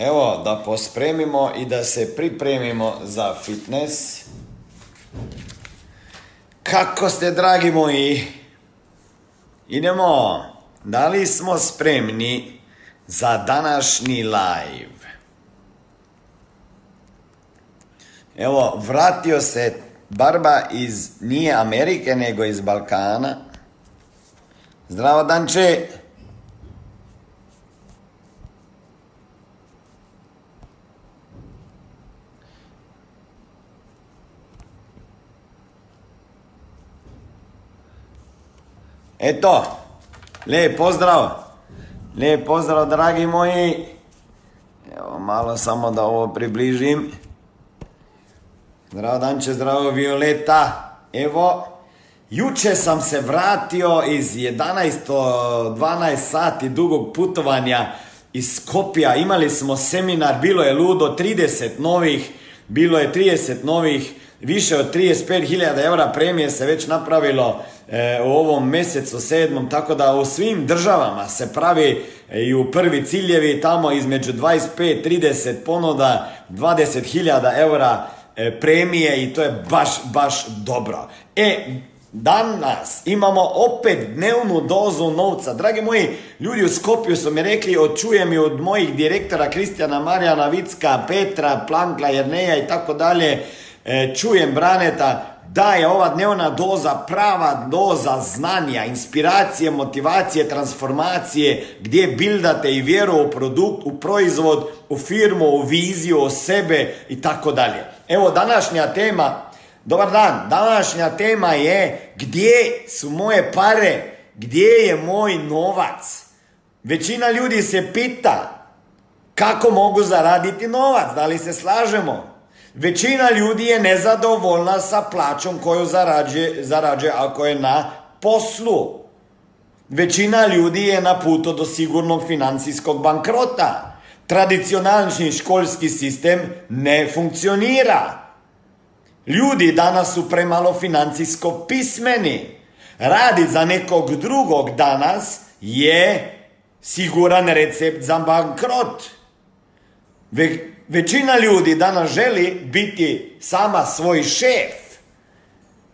Evo, da pospremimo i da se pripremimo za fitness. Kako ste, dragi moji? Idemo. Da li smo spremni za današnji live? Evo, vratio se Barba iz, nije Amerike, nego iz Balkana. Zdravo, Danče. Eto, lijep pozdrav. Lijep pozdrav, dragi moji. Evo, malo samo da ovo približim. Zdravo Danče, zdravo Violeta. Evo, juče sam se vratio iz 11-12 sati dugog putovanja iz Skopja. Imali smo seminar, bilo je ludo 30 novih, bilo je 30 novih, više od 35.000 eura premije se već napravilo E, u ovom mjesecu sedmom, tako da u svim državama se pravi e, i u prvi ciljevi tamo između 25-30 ponuda 20.000 eura e, premije i to je baš, baš dobro. E, Danas imamo opet dnevnu dozu novca. Dragi moji, ljudi u Skopju su mi rekli, očujem i od mojih direktora Kristijana Marijana Vicka, Petra, Plankla, Jerneja i tako dalje, čujem Braneta, da je ova dnevna doza prava doza znanja, inspiracije, motivacije, transformacije, gdje bildate i vjeru u produkt, u proizvod, u firmu, u viziju, o sebe i tako dalje. Evo današnja tema, dobar dan, današnja tema je gdje su moje pare, gdje je moj novac. Većina ljudi se pita kako mogu zaraditi novac, da li se slažemo? Većina ljudi je nezadovoljna sa plaćom koju zarađuje, zarađuje ako je na poslu. Većina ljudi je na putu do sigurnog financijskog bankrota. Tradicionalni školski sistem ne funkcionira. Ljudi danas su premalo financijsko pismeni. Raditi za nekog drugog danas je siguran recept za bankrot. Većina ljudi danas želi biti sama svoj šef.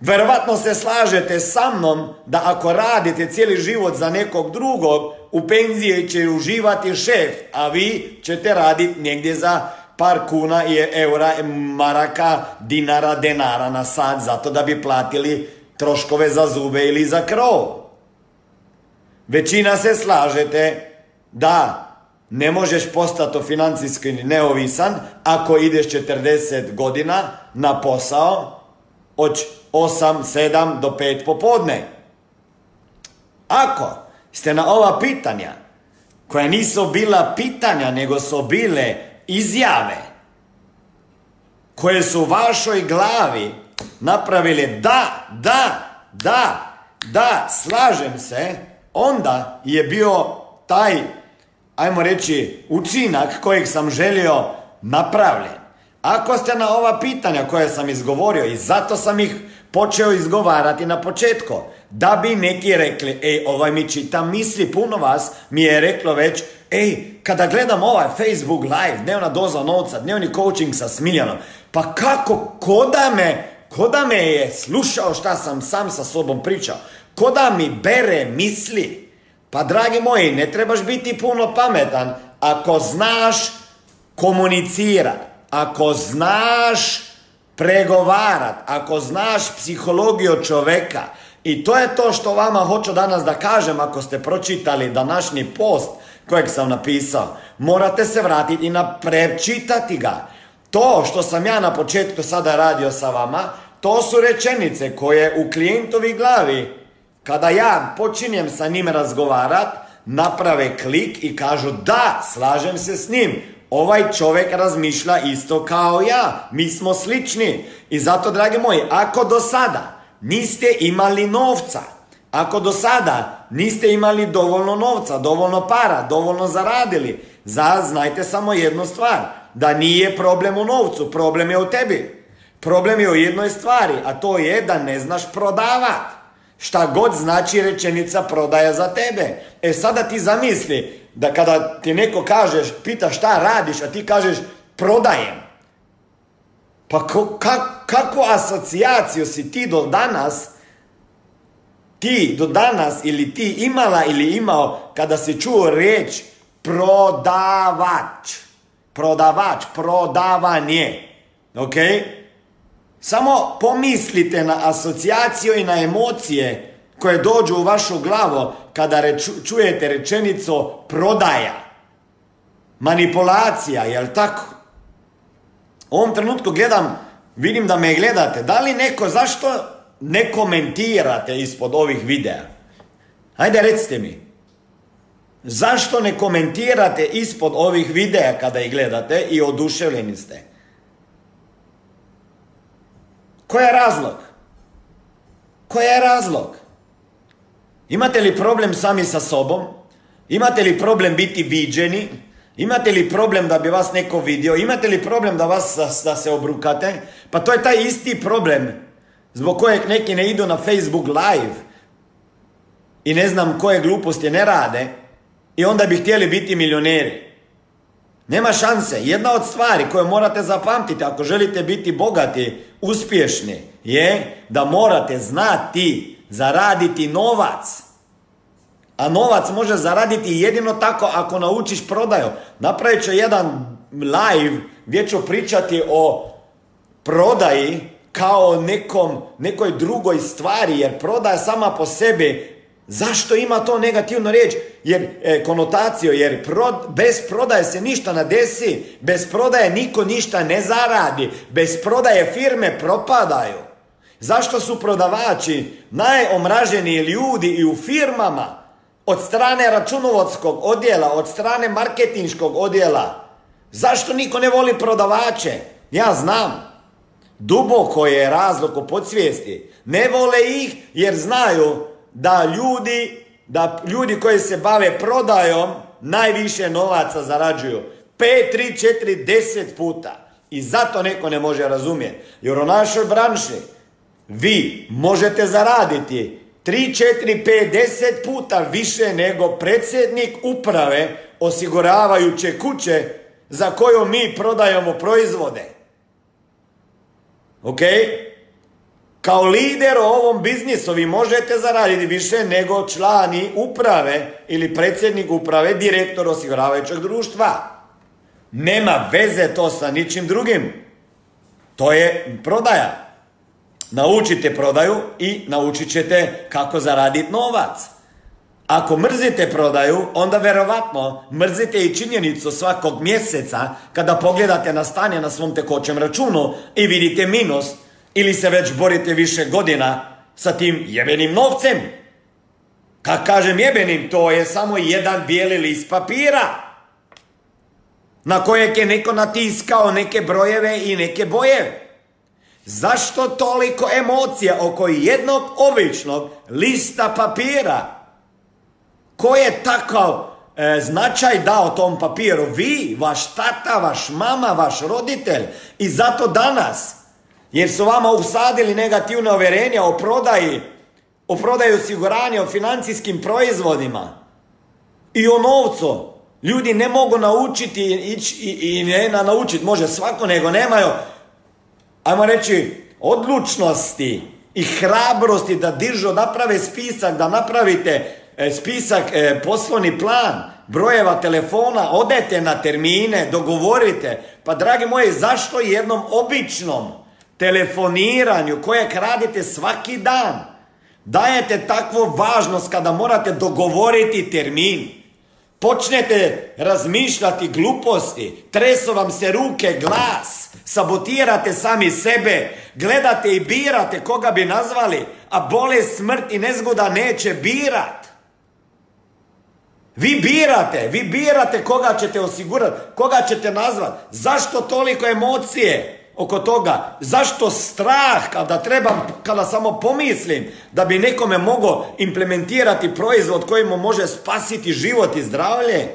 Verovatno se slažete sa mnom da ako radite cijeli život za nekog drugog, u penziji će uživati šef, a vi ćete raditi negdje za par kuna i eura, maraka, dinara, denara na sad, zato da bi platili troškove za zube ili za krov. Većina se slažete da ne možeš postati financijski neovisan ako ideš 40 godina na posao od 8, 7 do 5 popodne. Ako ste na ova pitanja, koja nisu bila pitanja, nego su bile izjave, koje su u vašoj glavi napravile da, da, da, da, slažem se, onda je bio taj ajmo reći, učinak kojeg sam želio napravljen. Ako ste na ova pitanja koje sam izgovorio i zato sam ih počeo izgovarati na početku, da bi neki rekli, ej, ovaj mi čita misli, puno vas mi je reklo već, ej, kada gledam ovaj Facebook live, dnevna doza novca, dnevni coaching sa Smiljanom, pa kako, ko da me, ko da me je slušao šta sam sam sa sobom pričao, ko da mi bere misli. Pa dragi moji, ne trebaš biti puno pametan ako znaš komunicirat, ako znaš pregovarat, ako znaš psihologiju čoveka, i to je to što vama hoću danas da kažem ako ste pročitali današnji post kojeg sam napisao. Morate se vratiti i prečitati ga. To što sam ja na početku sada radio sa vama, to su rečenice koje u klijentovi glavi, kada ja počinjem sa njim razgovarat, naprave klik i kažu da, slažem se s njim. Ovaj čovjek razmišlja isto kao ja. Mi smo slični. I zato, dragi moji, ako do sada niste imali novca, ako do sada niste imali dovoljno novca, dovoljno para, dovoljno zaradili, za, znajte samo jednu stvar, da nije problem u novcu, problem je u tebi. Problem je u jednoj stvari, a to je da ne znaš prodavat. Šta god znači rečenica prodaja za tebe. E sada ti zamisli da kada ti neko kažeš, pita šta radiš, a ti kažeš prodajem. Pa ko, kakvu asocijaciju si ti do danas, ti do danas ili ti imala ili imao kada si čuo riječ prodavač. Prodavač, prodavanje. Ok? Samo pomislite na asocijaciju i na emocije koje dođu u vašu glavu kada čujete rečenicu prodaja. Manipulacija, jel tako? U ovom trenutku gledam, vidim da me gledate. Da li neko, zašto ne komentirate ispod ovih videa? Hajde recite mi. Zašto ne komentirate ispod ovih videa kada ih gledate i oduševljeni ste? Koji je razlog? Koji je razlog? Imate li problem sami sa sobom? Imate li problem biti viđeni? Imate li problem da bi vas neko vidio? Imate li problem da vas da se obrukate? Pa to je taj isti problem zbog kojeg neki ne idu na Facebook live i ne znam koje gluposti ne rade i onda bi htjeli biti milioneri. Nema šanse. Jedna od stvari koje morate zapamtiti ako želite biti bogati, uspješni, je da morate znati zaraditi novac. A novac može zaraditi jedino tako ako naučiš prodaju. Napravit ću jedan live gdje ću pričati o prodaji kao nekom, nekoj drugoj stvari, jer prodaja sama po sebi, zašto ima to negativno riječ? Jer e, konotaciju, jer bez prodaje se ništa ne desi, bez prodaje niko ništa ne zaradi, bez prodaje firme propadaju. Zašto su prodavači najomraženiji ljudi i u firmama? od strane računovodskog odjela, od strane marketinškog odjela. Zašto niko ne voli prodavače? Ja znam. Duboko je razlog u podsvijesti. Ne vole ih jer znaju da ljudi, da ljudi koji se bave prodajom najviše novaca zarađuju. 5, 3, 4, 10 puta. I zato neko ne može razumjeti. Jer u našoj branši vi možete zaraditi 3, 4, 5, 10 puta više nego predsjednik uprave osiguravajuće kuće za koju mi prodajemo proizvode. Ok? Kao lider u ovom biznisu vi možete zaraditi više nego člani uprave ili predsjednik uprave, direktor osiguravajućeg društva. Nema veze to sa ničim drugim. To je prodaja. Naučite prodaju i naučit ćete kako zaraditi novac. Ako mrzite prodaju, onda verovatno mrzite i činjenicu svakog mjeseca kada pogledate na stanje na svom tekoćem računu i vidite minus ili se već borite više godina sa tim jebenim novcem. Kad kažem jebenim, to je samo jedan bijeli list papira na kojeg je neko natiskao neke brojeve i neke boje. Zašto toliko emocija oko jednog običnog lista papira? Ko je takav e, značaj dao tom papiru. Vi, vaš tata, vaš mama, vaš roditelj. I zato danas, jer su vama usadili negativne overenja o prodaji, o prodaji osiguranja, o financijskim proizvodima i o novcu. Ljudi ne mogu naučiti ići i, i ne na naučiti, može svako, nego nemaju, ajmo reći, odlučnosti i hrabrosti da dižu, naprave spisak, da napravite e, spisak, e, poslovni plan, brojeva telefona, odete na termine, dogovorite. Pa dragi moji, zašto jednom običnom telefoniranju kojeg radite svaki dan dajete takvu važnost kada morate dogovoriti termin? Počnete razmišljati gluposti, tresu vam se ruke, glas, sabotirate sami sebe, gledate i birate koga bi nazvali, a bole smrt i nezgoda neće birat. Vi birate, vi birate koga ćete osigurati, koga ćete nazvati. Zašto toliko emocije? Oko toga. Zašto strah kada trebam, kada samo pomislim da bi nekome mogao implementirati proizvod koji mu može spasiti život i zdravlje?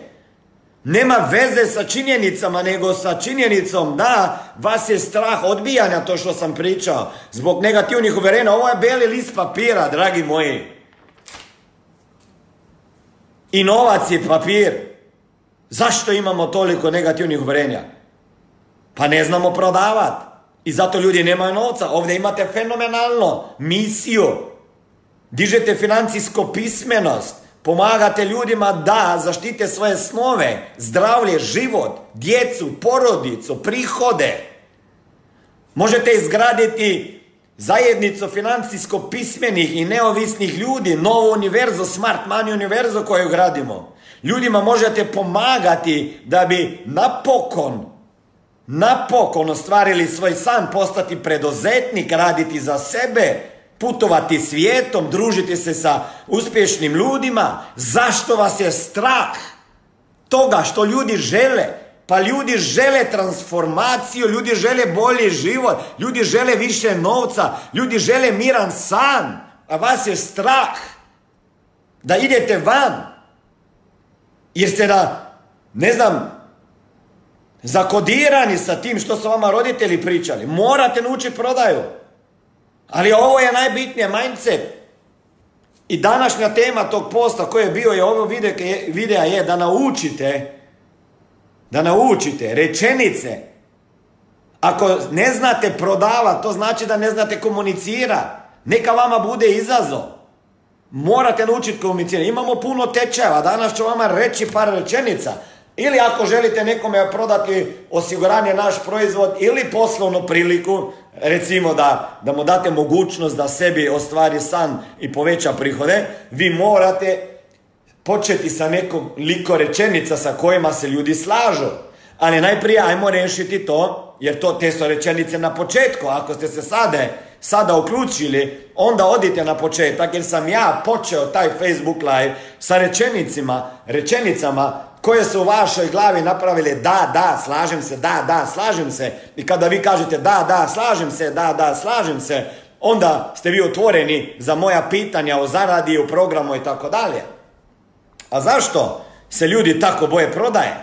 Nema veze sa činjenicama, nego sa činjenicom da vas je strah odbijanja, to što sam pričao, zbog negativnih uverena. Ovo je beli list papira, dragi moji. I novac je papir. Zašto imamo toliko negativnih uverenja? Pa ne znamo prodavati. I zato ljudi nemaju novca. Ovdje imate fenomenalno misiju. Dižete financijsko pismenost. Pomagate ljudima da zaštite svoje snove, zdravlje, život, djecu, porodicu, prihode. Možete izgraditi zajednicu financijsko pismenih i neovisnih ljudi, novo univerzo, smart money univerzo koju gradimo. Ljudima možete pomagati da bi napokon napokon ostvarili svoj san, postati predozetnik, raditi za sebe, putovati svijetom, družiti se sa uspješnim ljudima. Zašto vas je strah toga što ljudi žele? Pa ljudi žele transformaciju, ljudi žele bolji život, ljudi žele više novca, ljudi žele miran san, a vas je strah da idete van. Jer ste da, ne znam, zakodirani sa tim što su vama roditelji pričali. Morate naučiti prodaju. Ali ovo je najbitnije, mindset. I današnja tema tog posta koji je bio je ovo videa je da naučite da naučite rečenice. Ako ne znate prodavati, to znači da ne znate komunicirati. Neka vama bude izazov. Morate naučiti komunicirati. Imamo puno tečajeva. Danas ću vama reći par rečenica. Ili ako želite nekome prodati osiguranje naš proizvod ili poslovnu priliku, recimo da, da mu date mogućnost da sebi ostvari san i poveća prihode, vi morate početi sa nekom liko rečenica sa kojima se ljudi slažu. Ali najprije ajmo rešiti to, jer to te su rečenice na početku. Ako ste se sada, sada uključili, onda odite na početak, jer sam ja počeo taj Facebook live sa rečenicima, rečenicama koje su u vašoj glavi napravili da, da, slažem se, da, da, slažem se. I kada vi kažete da, da, slažem se, da, da, slažem se, onda ste vi otvoreni za moja pitanja o zaradi, o programu i tako dalje. A zašto se ljudi tako boje prodaje?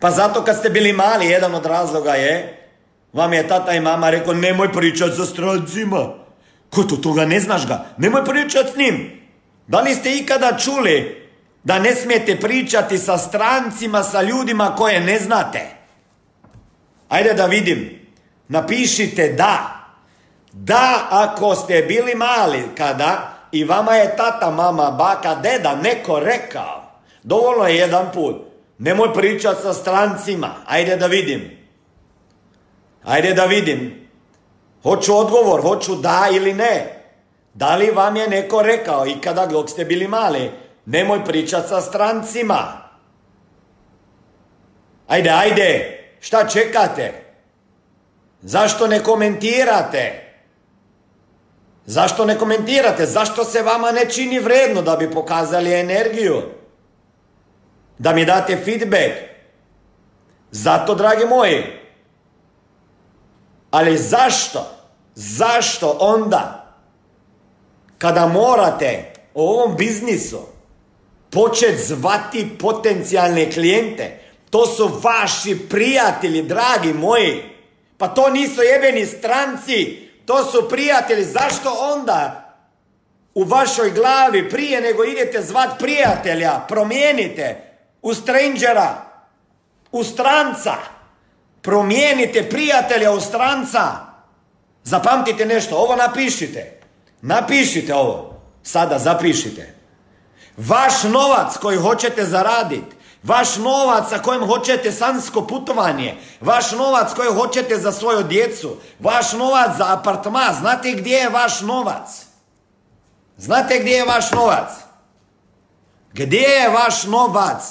Pa zato kad ste bili mali, jedan od razloga je, vam je tata i mama rekao, nemoj pričat sa strancima. Ko to toga ne znaš ga? Nemoj pričat s njim. Da li ste ikada čuli da ne smijete pričati sa strancima, sa ljudima koje ne znate. Ajde da vidim. Napišite da. Da ako ste bili mali kada i vama je tata, mama, baka, deda neko rekao. Dovoljno je jedan put. Nemoj pričati sa strancima. Ajde da vidim. Ajde da vidim. Hoću odgovor, hoću da ili ne. Da li vam je neko rekao i kada dok ste bili mali? Nemoj pričat sa strancima. Ajde, ajde, šta čekate? Zašto ne komentirate? Zašto ne komentirate? Zašto se vama ne čini vredno da bi pokazali energiju? Da mi date feedback? Zato, dragi moji. Ali zašto? Zašto onda? Kada morate o ovom biznisu početi zvati potencijalne klijente. To su vaši prijatelji, dragi moji. Pa to nisu jebeni stranci, to su prijatelji. Zašto onda u vašoj glavi prije nego idete zvat prijatelja, promijenite u strangera, u stranca. Promijenite prijatelja u stranca. Zapamtite nešto, ovo napišite. Napišite ovo. Sada zapišite. Vaš novac koji hoćete zaraditi, vaš novac sa kojim hoćete sansko putovanje, vaš novac koji hoćete za svoju djecu, vaš novac za apartman, znate gdje je vaš novac? Znate gdje je vaš novac? Gdje je vaš novac?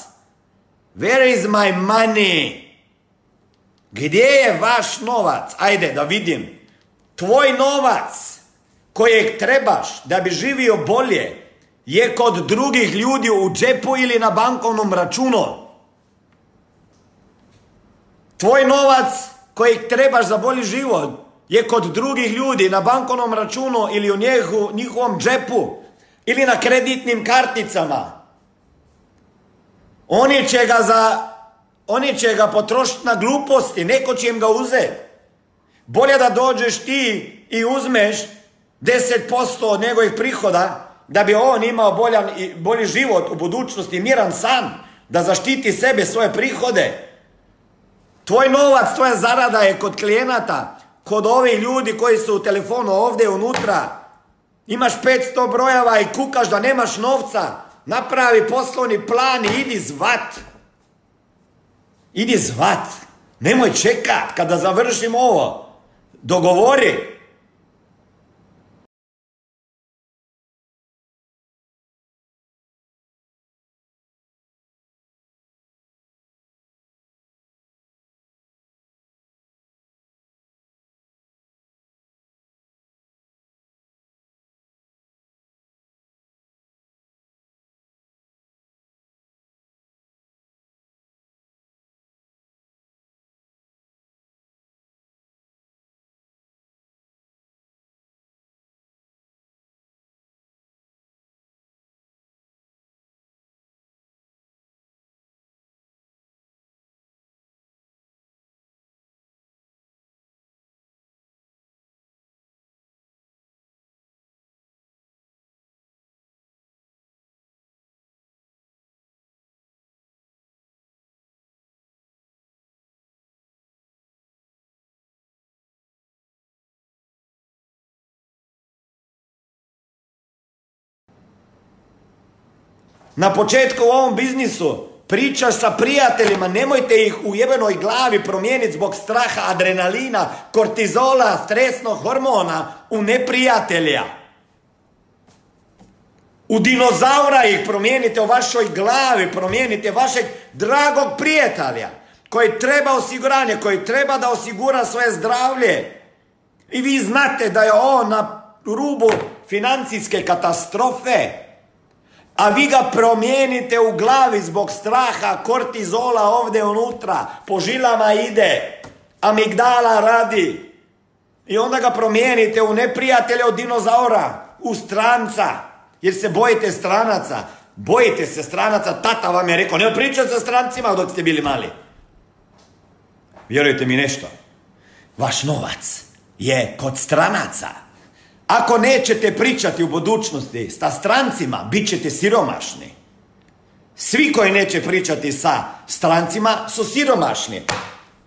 Where is my money? Gdje je vaš novac? Ajde da vidim. Tvoj novac kojeg trebaš da bi živio bolje je kod drugih ljudi u džepu ili na bankovnom računu. Tvoj novac kojeg trebaš za bolji život je kod drugih ljudi na bankovnom računu ili u njihovom džepu ili na kreditnim karticama. Oni će ga za oni će ga potrošiti na gluposti, neko će im ga uzeti. Bolje da dođeš ti i uzmeš 10% od njegovih prihoda, da bi on imao boljan, bolji život u budućnosti, miran san, da zaštiti sebe, svoje prihode. Tvoj novac, tvoja zarada je kod klijenata, kod ovih ljudi koji su u telefonu ovdje unutra. Imaš 500 brojeva i kukaš da nemaš novca. Napravi poslovni plan i idi zvat. Idi zvat. Nemoj čekat kada završim ovo. Dogovori. Na početku u ovom biznisu pričaš sa prijateljima, nemojte ih u jebenoj glavi promijeniti zbog straha, adrenalina, kortizola, stresnog hormona u neprijatelja. U dinozaura ih promijenite u vašoj glavi, promijenite vašeg dragog prijatelja koji treba osiguranje, koji treba da osigura svoje zdravlje. I vi znate da je on na rubu financijske katastrofe a vi ga promijenite u glavi zbog straha, kortizola ovdje unutra, po žilama ide, amigdala radi. I onda ga promijenite u neprijatelja od dinozaura, u stranca, jer se bojite stranaca. Bojite se stranaca, tata vam je rekao, ne pričajte sa strancima dok ste bili mali. Vjerujte mi nešto, vaš novac je kod stranaca. Ako nećete pričati u budućnosti sa strancima, bit ćete siromašni. Svi koji neće pričati sa strancima su siromašni.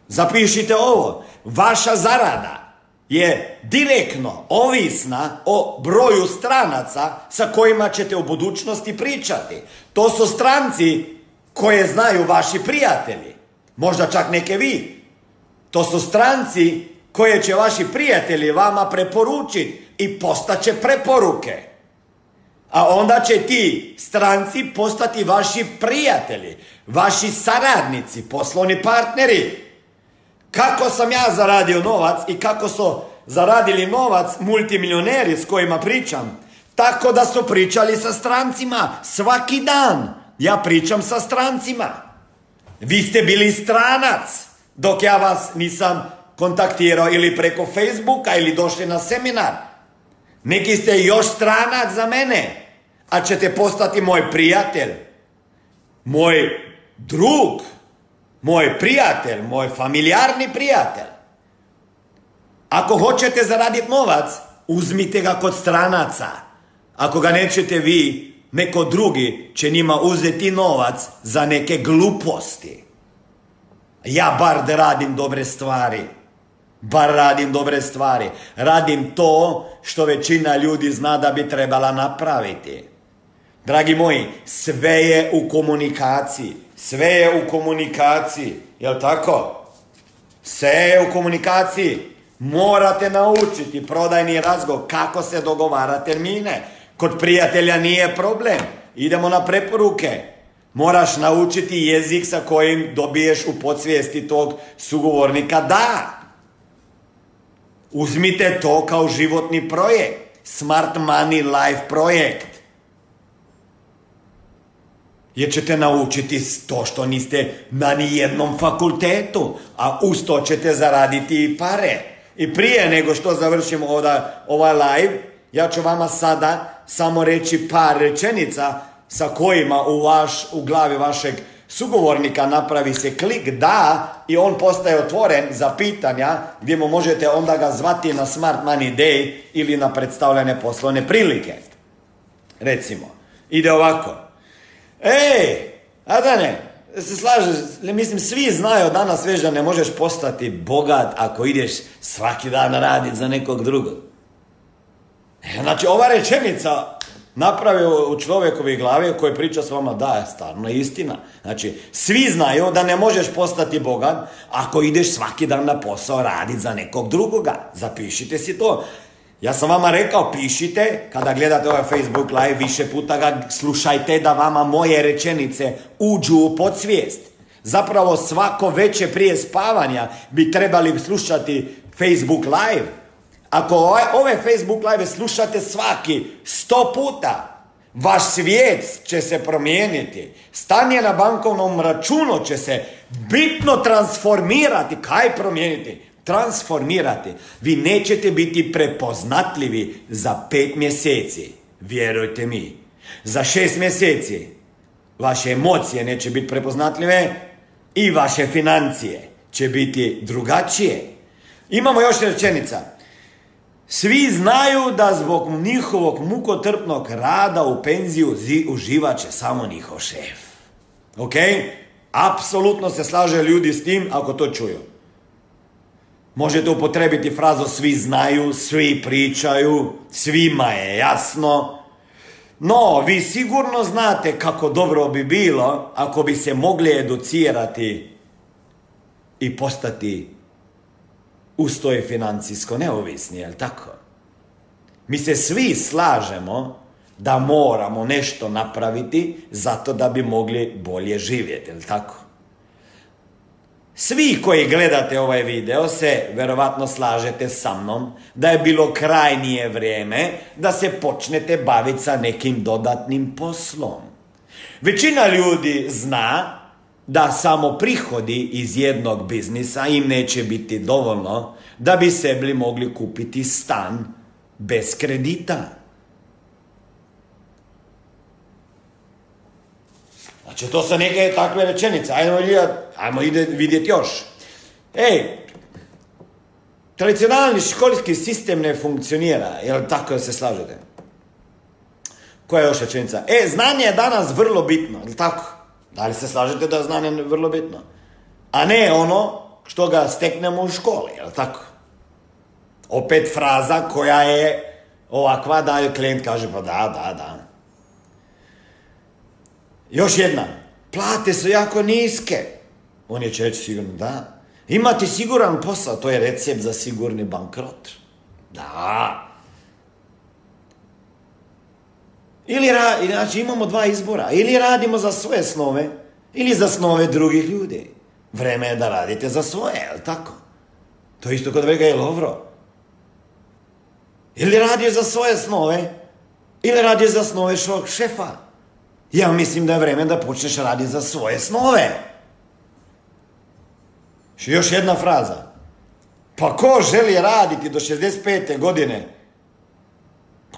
Zapišite ovo. Vaša zarada je direktno ovisna o broju stranaca sa kojima ćete u budućnosti pričati. To su stranci koje znaju vaši prijatelji. Možda čak neke vi. To su stranci koje će vaši prijatelji vama preporučiti i postaće preporuke. A onda će ti stranci postati vaši prijatelji, vaši saradnici, poslovni partneri. Kako sam ja zaradio novac i kako su zaradili novac multimilioneri s kojima pričam? Tako da su pričali sa strancima svaki dan. Ja pričam sa strancima. Vi ste bili stranac dok ja vas nisam kontaktirao ili preko Facebooka ili došli na seminar. Neki ste još stranac za mene, a ćete postati moj prijatelj. moj drug, moj prijatelj, moj familijarni prijatelj. Ako hoćete zaraditi novac, uzmite ga kod stranaca. Ako ga nećete vi, neko drugi će njima uzeti novac za neke gluposti. Ja bar da radim dobre stvari. Bar radim dobre stvari. Radim to što većina ljudi zna da bi trebala napraviti. Dragi moji, sve je u komunikaciji. Sve je u komunikaciji. Jel tako? Sve je u komunikaciji. Morate naučiti prodajni razgovor, kako se dogovara termine. Kod prijatelja nije problem. Idemo na preporuke. Moraš naučiti jezik sa kojim dobiješ u podsvijesti tog sugovornika da. Uzmite to kao životni projekt. Smart Money Life projekt. Jer ćete naučiti to što niste na nijednom fakultetu, a uz to ćete zaraditi i pare. I prije nego što završimo ovaj live, ja ću vama sada samo reći par rečenica sa kojima u, vaš, u glavi vašeg sugovornika napravi se klik da i on postaje otvoren za pitanja gdje mu možete onda ga zvati na Smart Money Day ili na predstavljene poslovne prilike. Recimo, ide ovako. Ej, Adane, se slažeš, mislim svi znaju danas već da ne možeš postati bogat ako ideš svaki dan raditi za nekog drugog. E, znači ova rečenica napravio u čovjekovi glavi koji priča s vama da je stvarno istina. Znači, svi znaju da ne možeš postati bogat ako ideš svaki dan na posao raditi za nekog drugoga. Zapišite si to. Ja sam vama rekao, pišite, kada gledate ovaj Facebook live, više puta ga slušajte da vama moje rečenice uđu u podsvijest. Zapravo svako veće prije spavanja bi trebali slušati Facebook live. Ako ovaj, ove Facebook live slušate svaki sto puta, vaš svijet će se promijeniti. Stanje na bankovnom računu će se bitno transformirati. Kaj promijeniti? transformirati. Vi nećete biti prepoznatljivi za pet mjeseci. Vjerujte mi. Za šest mjeseci vaše emocije neće biti prepoznatljive i vaše financije će biti drugačije. Imamo još rečenica. Svi znaju da zbog njihovog mukotrpnog rada u penziju uživat će samo njihov šef. Ok? Apsolutno se slaže ljudi s tim ako to čuju. Možete upotrebiti frazu svi znaju, svi pričaju, svima je jasno. No, vi sigurno znate kako dobro bi bilo ako bi se mogli educirati i postati ustoje financijsko neovisni, jel tako? Mi se svi slažemo da moramo nešto napraviti zato da bi mogli bolje živjeti, jel tako? Svi koji gledate ovaj video se verovatno slažete sa mnom da je bilo krajnije vrijeme da se počnete baviti sa nekim dodatnim poslom. Većina ljudi zna da samo prihodi iz jednog biznisa im neće biti dovoljno da bi sebi mogli kupiti stan bez kredita. Znači, to su neke takve rečenice. Ajmo, ajmo ide vidjeti još. Ej, tradicionalni školski sistem ne funkcionira. Jel tako se slažete? Koja je još rečenica? E, znanje je danas vrlo bitno. Jel tako? Da li se slažete da je znanje vrlo bitno? A ne ono što ga steknemo u školi. Jel tako? Opet fraza koja je ovakva da klijent kaže pa da, da, da. Još jedna. Plate su jako niske. On je će sigurno da. Imati siguran posao, to je recept za sigurni bankrot. Da. Ili, znači imamo dva izbora. Ili radimo za svoje snove, ili za snove drugih ljudi. Vreme je da radite za svoje, jel tako? To je isto kod Vega i Lovro. Ili radi za svoje snove, ili radi za snove šog šefa. Ja mislim da je vreme da počneš raditi za svoje snove. Još jedna fraza. Pa ko želi raditi do 65. godine?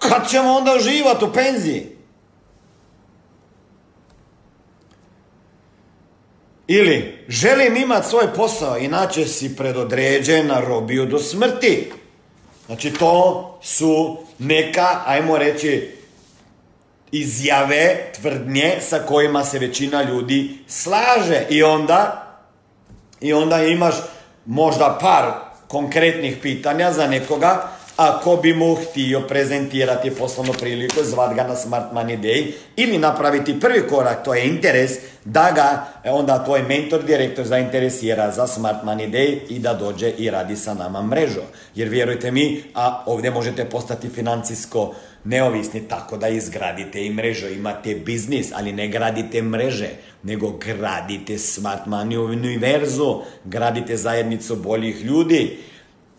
Kad ćemo onda uživati u penziji? Ili, želim imati svoj posao, inače si predodređen na robiju do smrti. Znači, to su neka, ajmo reći, izjave, tvrdnje sa kojima se većina ljudi slaže. I onda, i onda imaš možda par konkretnih pitanja za nekoga ako bi mu htio prezentirati poslovnu priliku, zvat ga na Smart Money Day ili napraviti prvi korak, to je interes, da ga e, onda tvoj mentor, direktor zainteresira za Smart Money Day i da dođe i radi sa nama mrežu. Jer vjerujte mi, a ovdje možete postati financijsko neovisni tako da izgradite i mrežu, imate biznis, ali ne gradite mreže, nego gradite Smart Money univerzu, gradite zajednicu boljih ljudi,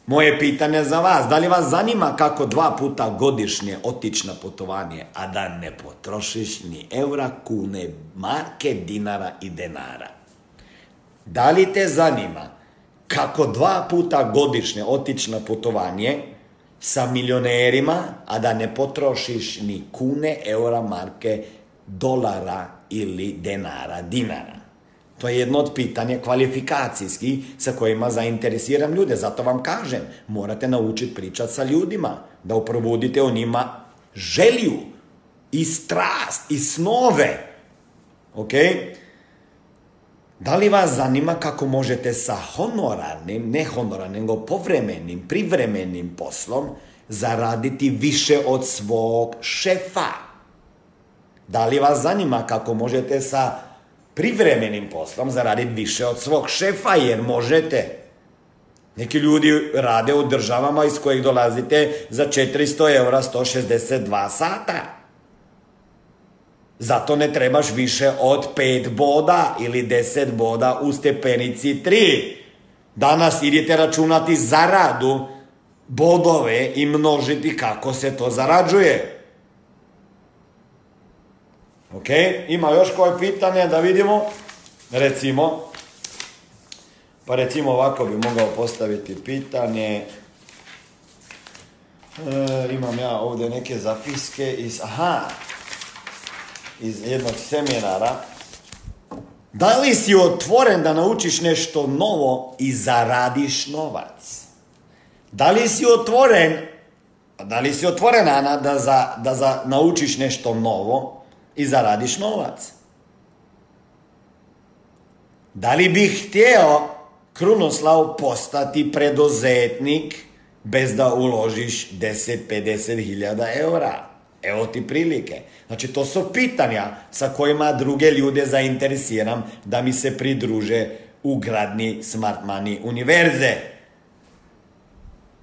moje pitanje za vas, da li vas zanima kako dva puta godišnje otići na putovanje, a da ne potrošiš ni eura, kune, marke, dinara i denara? Da li te zanima kako dva puta godišnje otići na putovanje sa milionerima, a da ne potrošiš ni kune, eura, marke, dolara ili denara, dinara? To je jedno od pitanja kvalifikacijskih sa kojima zainteresiram ljude. Zato vam kažem, morate naučiti pričati sa ljudima, da uprobudite o njima želju i strast i snove. Ok? Da li vas zanima kako možete sa honorarnim, ne honorarnim, nego povremenim, privremenim poslom zaraditi više od svog šefa? Da li vas zanima kako možete sa privremenim poslom zaraditi više od svog šefa, jer možete. Neki ljudi rade u državama iz kojih dolazite za 400 eura 162 sata. Zato ne trebaš više od 5 boda ili 10 boda u stepenici 3. Danas idete računati zaradu, bodove i množiti kako se to zarađuje. Ok, ima još koje pitanje da vidimo? Recimo, pa recimo ovako bi mogao postaviti pitanje. E, imam ja ovdje neke zapiske iz, aha, iz jednog seminara. Da li si otvoren da naučiš nešto novo i zaradiš novac? Da li si otvoren, da li si otvoren, Ana, da, za, da za, naučiš nešto novo i zaradiš novac. Da li bih htio Krunoslav postati preduzetnik bez da uložiš 10-50 hiljada eura? Evo ti prilike. Znači to su pitanja sa kojima druge ljude zainteresiram da mi se pridruže u gradni Smart Money univerze.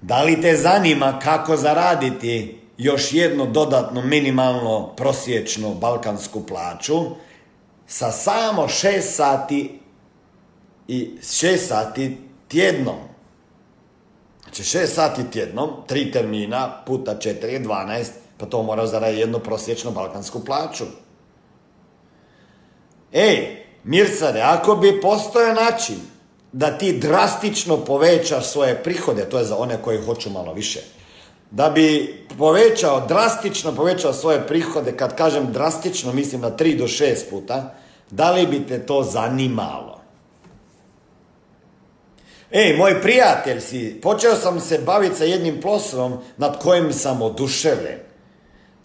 Da li te zanima kako zaraditi još jedno dodatno minimalno prosječnu balkansku plaću sa samo 6 sati i 6 sati tjednom. Znači 6 sati tjednom, 3 termina puta 4 je 12, pa to mora zaraditi jednu prosječnu balkansku plaću. Ej, Mirsade, ako bi postojao način da ti drastično povećaš svoje prihode, to je za one koji hoću malo više, da bi povećao, drastično povećao svoje prihode, kad kažem drastično, mislim na 3 do 6 puta, da li bi te to zanimalo? Ej, moj prijatelj si, počeo sam se baviti sa jednim poslom nad kojim sam oduševljen.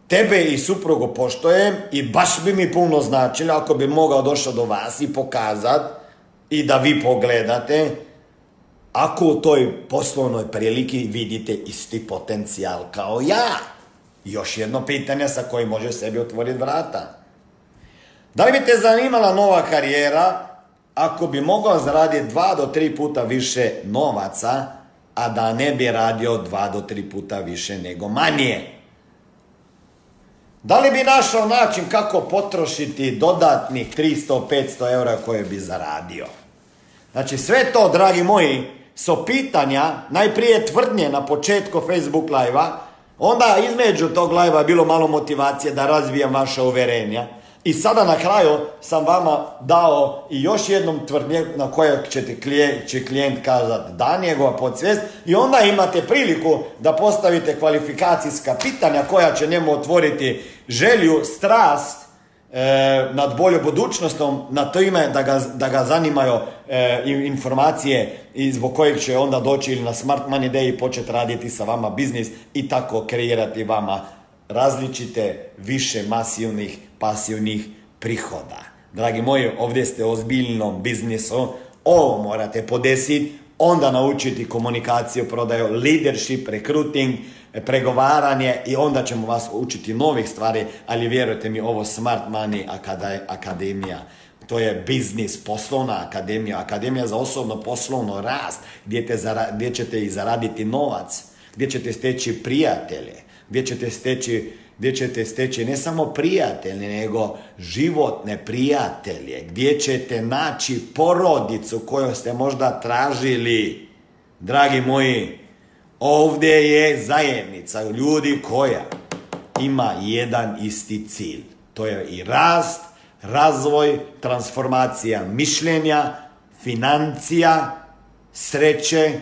Tebe i suprugu poštojem i baš bi mi puno značilo ako bi mogao došao do vas i pokazat i da vi pogledate ako u toj poslovnoj priliki vidite isti potencijal kao ja. Još jedno pitanje sa kojim može sebi otvoriti vrata. Da li bi te zanimala nova karijera ako bi mogao zaraditi dva do tri puta više novaca, a da ne bi radio dva do tri puta više nego manje? Da li bi našao način kako potrošiti dodatnih 300-500 eura koje bi zaradio? Znači sve to, dragi moji, so pitanja, najprije tvrdnje na početku Facebook live-a, onda između tog live-a bilo malo motivacije da razvijem vaše uverenja. I sada na kraju sam vama dao i još jednom tvrdnje na koje ćete klijent, će klijent kazati da njegova podsvijest i onda imate priliku da postavite kvalifikacijska pitanja koja će njemu otvoriti želju, strast, e, nad boljom budućnostom, na to ime da ga, da ga zanimaju e, informacije i zbog kojeg će onda doći ili na Smart Money Day i početi raditi sa vama biznis i tako kreirati vama različite više masivnih, pasivnih prihoda. Dragi moji, ovdje ste u ozbiljnom biznisu, ovo morate podesiti, onda naučiti komunikaciju, prodaju, leadership, recruiting, pregovaranje i onda ćemo vas učiti novih stvari, ali vjerujte mi, ovo Smart Money Akademija, to je biznis, poslovna akademija, akademija za osobno poslovno rast, gdje, te gdje ćete i zaraditi novac, gdje ćete steći prijatelje, gdje ćete steći gdje ćete steći ne samo prijatelje, nego životne prijatelje, gdje ćete naći porodicu koju ste možda tražili. Dragi moji, ovdje je zajednica ljudi koja ima jedan isti cilj. To je i rast, razvoj, transformacija mišljenja, financija, sreće,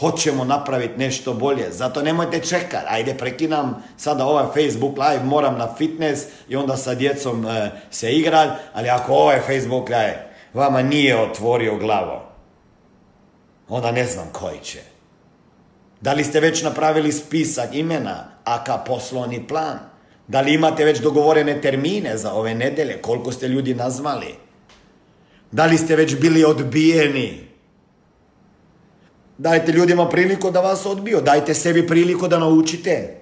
hoćemo napraviti nešto bolje. Zato nemojte čekati. Ajde, prekinam sada ovaj Facebook live, moram na fitness i onda sa djecom e, se igrat, ali ako ovaj Facebook live vama nije otvorio glavo, onda ne znam koji će. Da li ste već napravili spisak imena, aka poslovni plan? Da li imate već dogovorene termine za ove nedelje? Koliko ste ljudi nazvali? Da li ste već bili odbijeni? Dajte ljudima priliku da vas odbiju. Dajte sebi priliku da naučite.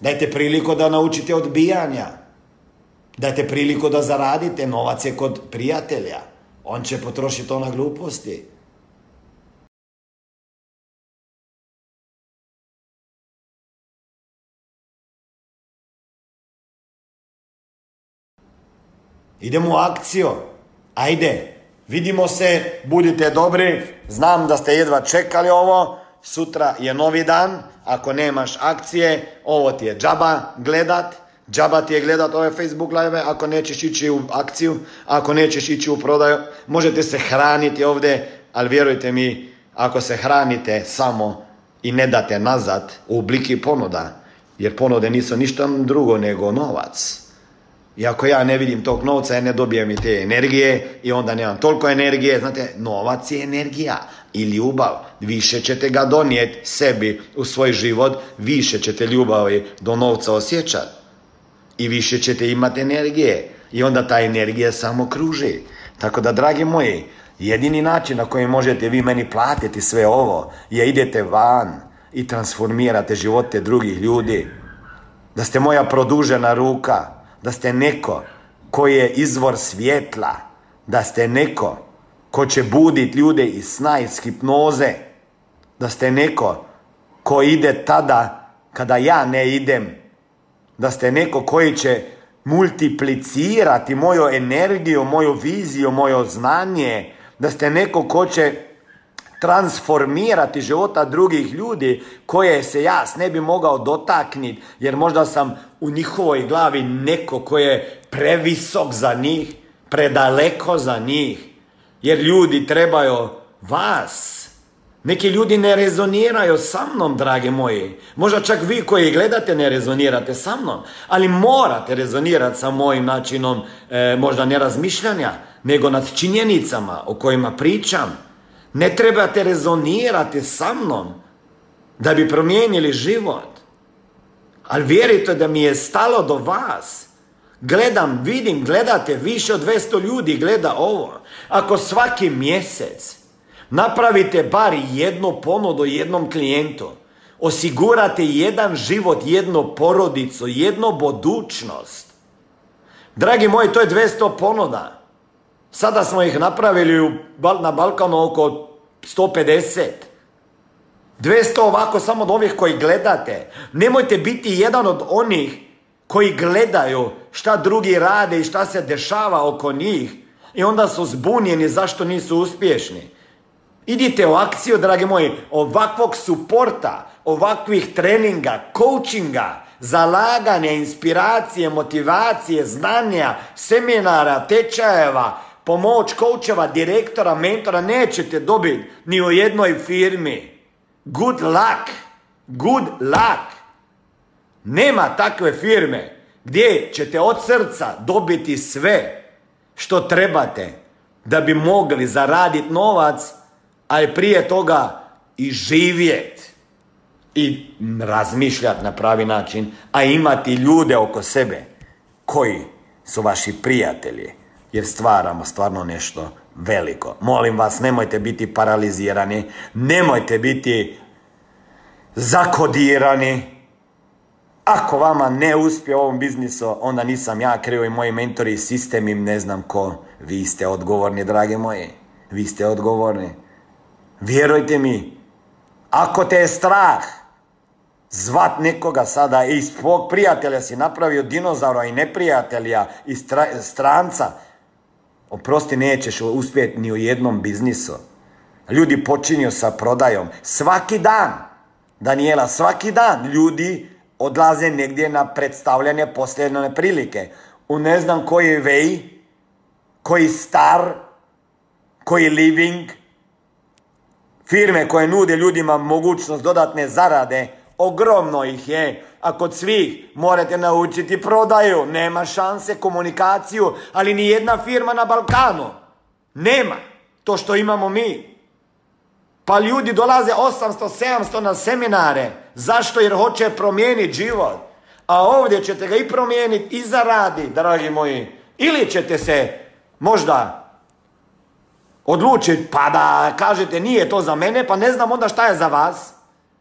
Dajte priliku da naučite odbijanja. Dajte priliku da zaradite. Novac kod prijatelja. On će potrošiti to na gluposti. Idemo u akciju. Ajde, Vidimo se, budite dobri, znam da ste jedva čekali ovo, sutra je novi dan, ako nemaš akcije, ovo ti je džaba gledat, džaba ti je gledat ove Facebook live, ako nećeš ići u akciju, ako nećeš ići u prodaju, možete se hraniti ovdje, ali vjerujte mi, ako se hranite samo i ne date nazad u obliki ponuda, jer ponude nisu ništa drugo nego novac. I ako ja ne vidim tog novca, ja ne dobijem i te energije i onda nemam toliko energije. Znate, novac je energija i ljubav. Više ćete ga donijeti sebi u svoj život, više ćete ljubavi do novca osjećati. I više ćete imati energije. I onda ta energija samo kruži. Tako da, dragi moji, jedini način na koji možete vi meni platiti sve ovo je idete van i transformirate živote drugih ljudi. Da ste moja produžena ruka, da ste neko koji je izvor svjetla, da ste neko ko će buditi ljude iz sna, iz hipnoze, da ste neko ko ide tada kada ja ne idem, da ste neko koji će multiplicirati moju energiju, moju viziju, moje znanje, da ste neko ko će transformirati života drugih ljudi koje se ja ne bi mogao dotakniti jer možda sam u njihovoj glavi neko koje je previsok za njih, predaleko za njih. Jer ljudi trebaju vas. Neki ljudi ne rezoniraju sa mnom, drage moji. Možda čak vi koji gledate ne rezonirate sa mnom, ali morate rezonirati sa mojim načinom e, možda ne razmišljanja, nego nad činjenicama o kojima pričam. Ne trebate rezonirati sa mnom da bi promijenili život. Ali vjerujte da mi je stalo do vas. Gledam, vidim, gledate, više od 200 ljudi gleda ovo. Ako svaki mjesec napravite bar jednu ponudu jednom klijentu, osigurate jedan život, jednu porodicu, jednu budućnost. Dragi moji, to je 200 ponuda. Sada smo ih napravili na Balkanu oko 150. 200 ovako samo od ovih koji gledate. Nemojte biti jedan od onih koji gledaju šta drugi rade i šta se dešava oko njih i onda su zbunjeni zašto nisu uspješni. Idite u akciju, dragi moji, ovakvog suporta, ovakvih treninga, coachinga, zalaganja, inspiracije, motivacije, znanja, seminara, tečajeva, pomoć koučeva, direktora, mentora nećete dobiti ni u jednoj firmi. Good luck. Good luck. Nema takve firme gdje ćete od srca dobiti sve što trebate da bi mogli zaraditi novac, ali prije toga i živjeti i razmišljati na pravi način, a imati ljude oko sebe koji su vaši prijatelji, jer stvaramo stvarno nešto veliko. Molim vas, nemojte biti paralizirani, nemojte biti zakodirani. Ako vama ne uspije u ovom biznisu, onda nisam ja krivo i moji mentori i sistem im ne znam ko. Vi ste odgovorni, drage moji. Vi ste odgovorni. Vjerujte mi, ako te je strah zvat nekoga sada i svog prijatelja si napravio dinozaura i neprijatelja i stranca, oprosti nećeš uspjeti ni u jednom biznisu. Ljudi počinju sa prodajom. Svaki dan, Daniela, svaki dan ljudi odlaze negdje na predstavljanje posljednje prilike. U ne znam koji vej, koji star, koji living, firme koje nude ljudima mogućnost dodatne zarade, ogromno ih je, a kod svih morate naučiti prodaju, nema šanse, komunikaciju, ali ni jedna firma na Balkanu nema to što imamo mi. Pa ljudi dolaze 800, 700 na seminare. Zašto? Jer hoće promijeniti život. A ovdje ćete ga i promijeniti i zaradi, dragi moji. Ili ćete se možda odlučiti pa da kažete nije to za mene, pa ne znam onda šta je za vas.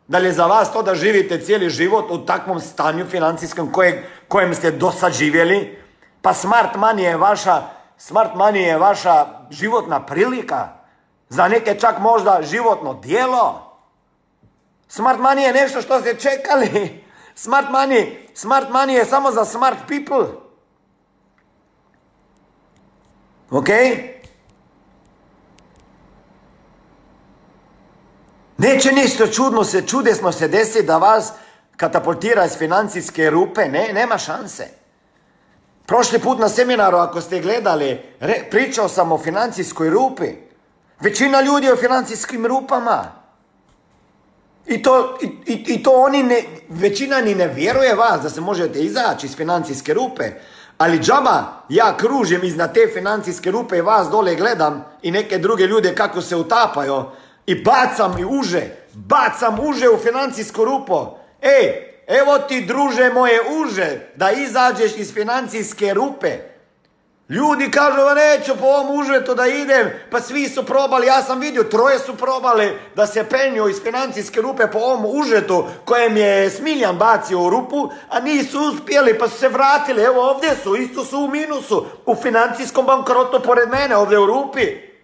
Da li je za vas to da živite cijeli život u takvom stanju financijskom kojeg, kojem ste do sad živjeli? Pa smart money je vaša, smart money je vaša životna prilika. Za neke čak možda životno dijelo. Smart money je nešto što ste čekali. Smart money, smart money je samo za smart people. Ok? Neće ništa čudno se, čudesno se desi da vas katapultira iz financijske rupe. Ne, nema šanse. Prošli put na seminaru, ako ste gledali, pričao sam o financijskoj rupi. Većina ljudi je u financijskim rupama. I to, i, i to oni ne, većina ni ne vjeruje vas da se možete izaći iz financijske rupe. Ali džaba, ja kružim iznad te financijske rupe i vas dole gledam i neke druge ljude kako se utapaju i bacam i uže, bacam uže u financijsku rupo. Ej, evo ti druže moje uže da izađeš iz financijske rupe. Ljudi kažu, neću po ovom užetu da idem, pa svi su probali, ja sam vidio, troje su probali da se penju iz financijske rupe po ovom užetu kojem je Smiljan bacio u rupu, a nisu uspjeli, pa su se vratili, evo ovdje su, isto su u minusu, u financijskom bankrotu pored mene, ovdje u rupi.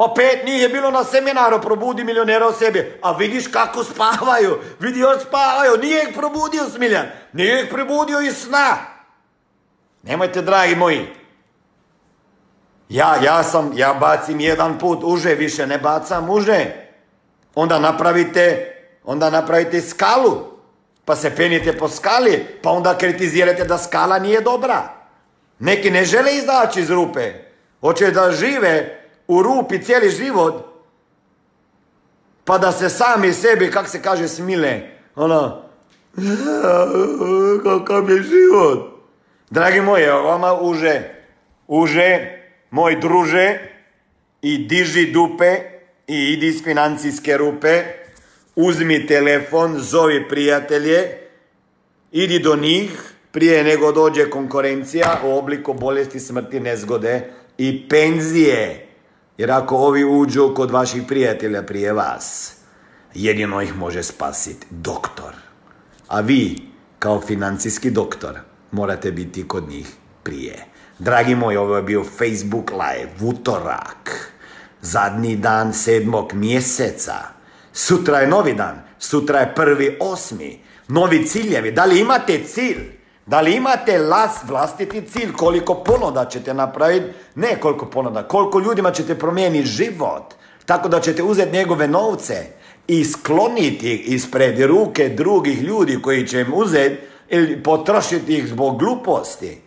Pa pet njih je bilo na seminaru Probudi milionera o sebi. A vidiš kako spavaju. Vidi još spavaju. Nije ih probudio Smiljan. Nije ih probudio iz sna. Nemojte, dragi moji. Ja, ja sam, ja bacim jedan put uže, više ne bacam uže. Onda napravite, onda napravite skalu. Pa se penite po skali. Pa onda kritizirate da skala nije dobra. Neki ne žele izaći iz rupe. Hoće da žive u rupi cijeli život, pa da se sami sebi, kak se kaže, smile. Ono, kakav je život. Dragi moji, vama uže, uže, moj druže, i diži dupe i idi iz financijske rupe, uzmi telefon, zovi prijatelje, idi do njih prije nego dođe konkurencija u obliku bolesti, smrti, nezgode i penzije. Jer ako ovi uđu kod vaših prijatelja prije vas, jedino ih može spasiti doktor. A vi, kao financijski doktor, morate biti kod njih prije. Dragi moji, ovo je bio Facebook live, utorak, zadnji dan sedmog mjeseca. Sutra je novi dan, sutra je prvi osmi. Novi ciljevi, da li imate cilj? Da li imate las, vlastiti cilj, koliko ponuda ćete napraviti? Ne koliko ponuda, koliko ljudima ćete promijeniti život. Tako da ćete uzeti njegove novce i skloniti ih ispred ruke drugih ljudi koji će im uzeti ili potrošiti ih zbog gluposti.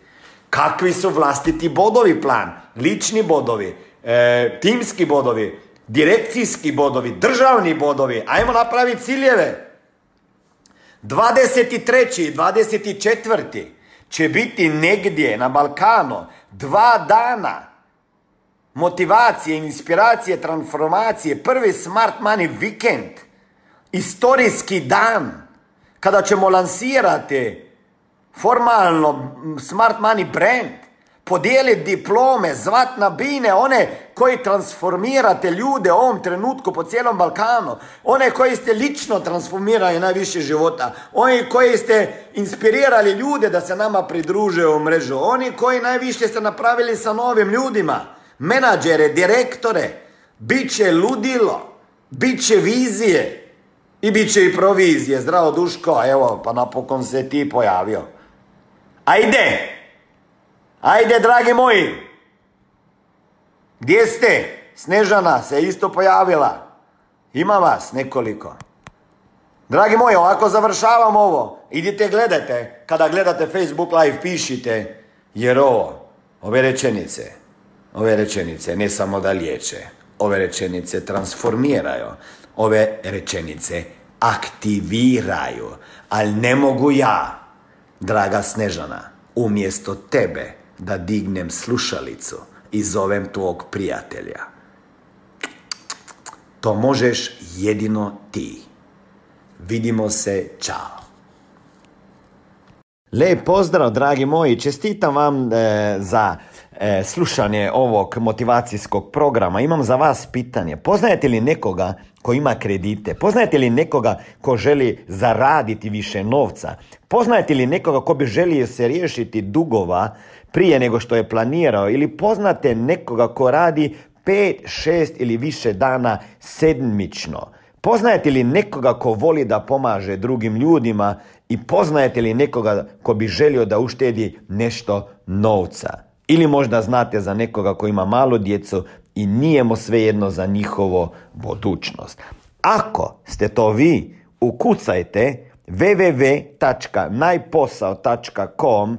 Kakvi su vlastiti bodovi plan? Lični bodovi, e, timski bodovi, direkcijski bodovi, državni bodovi. Ajmo napraviti ciljeve. 23. i 24. će biti negdje na Balkanu dva dana motivacije, inspiracije, transformacije, prvi Smart Money vikend, istorijski dan, kada ćemo lansirati formalno Smart Money brand, podijeliti diplome, zvat na bine, one koji transformirate ljude u ovom trenutku po cijelom Balkanu, one koji ste lično transformirali najviše života, oni koji ste inspirirali ljude da se nama pridruže u mrežu, oni koji najviše ste napravili sa novim ljudima, menadžere, direktore, bit će ludilo, bit će vizije i bit će i provizije. Zdravo Duško, evo, pa napokon se ti pojavio. Ajde! Ajde, dragi moji! Gdje ste? Snežana se isto pojavila. Ima vas nekoliko. Dragi moji, ovako završavam ovo. Idite gledajte. Kada gledate Facebook live, pišite. Jer ovo, ove rečenice, ove rečenice ne samo da liječe, ove rečenice transformiraju, ove rečenice aktiviraju. Ali ne mogu ja, draga Snežana, umjesto tebe da dignem slušalicu i zovem tvog prijatelja. To možeš jedino ti. Vidimo se, čao. Lijep pozdrav, dragi moji. Čestitam vam e, za e, slušanje ovog motivacijskog programa. Imam za vas pitanje. Poznajete li nekoga ko ima kredite? Poznajete li nekoga ko želi zaraditi više novca? Poznajete li nekoga ko bi želio se riješiti dugova prije nego što je planirao? Ili poznate nekoga ko radi pet, šest ili više dana sedmično? Poznajete li nekoga ko voli da pomaže drugim ljudima i poznajete li nekoga ko bi želio da uštedi nešto novca? Ili možda znate za nekoga ko ima malo djecu i nije mu svejedno za njihovo budućnost. Ako ste to vi, ukucajte www.najposao.com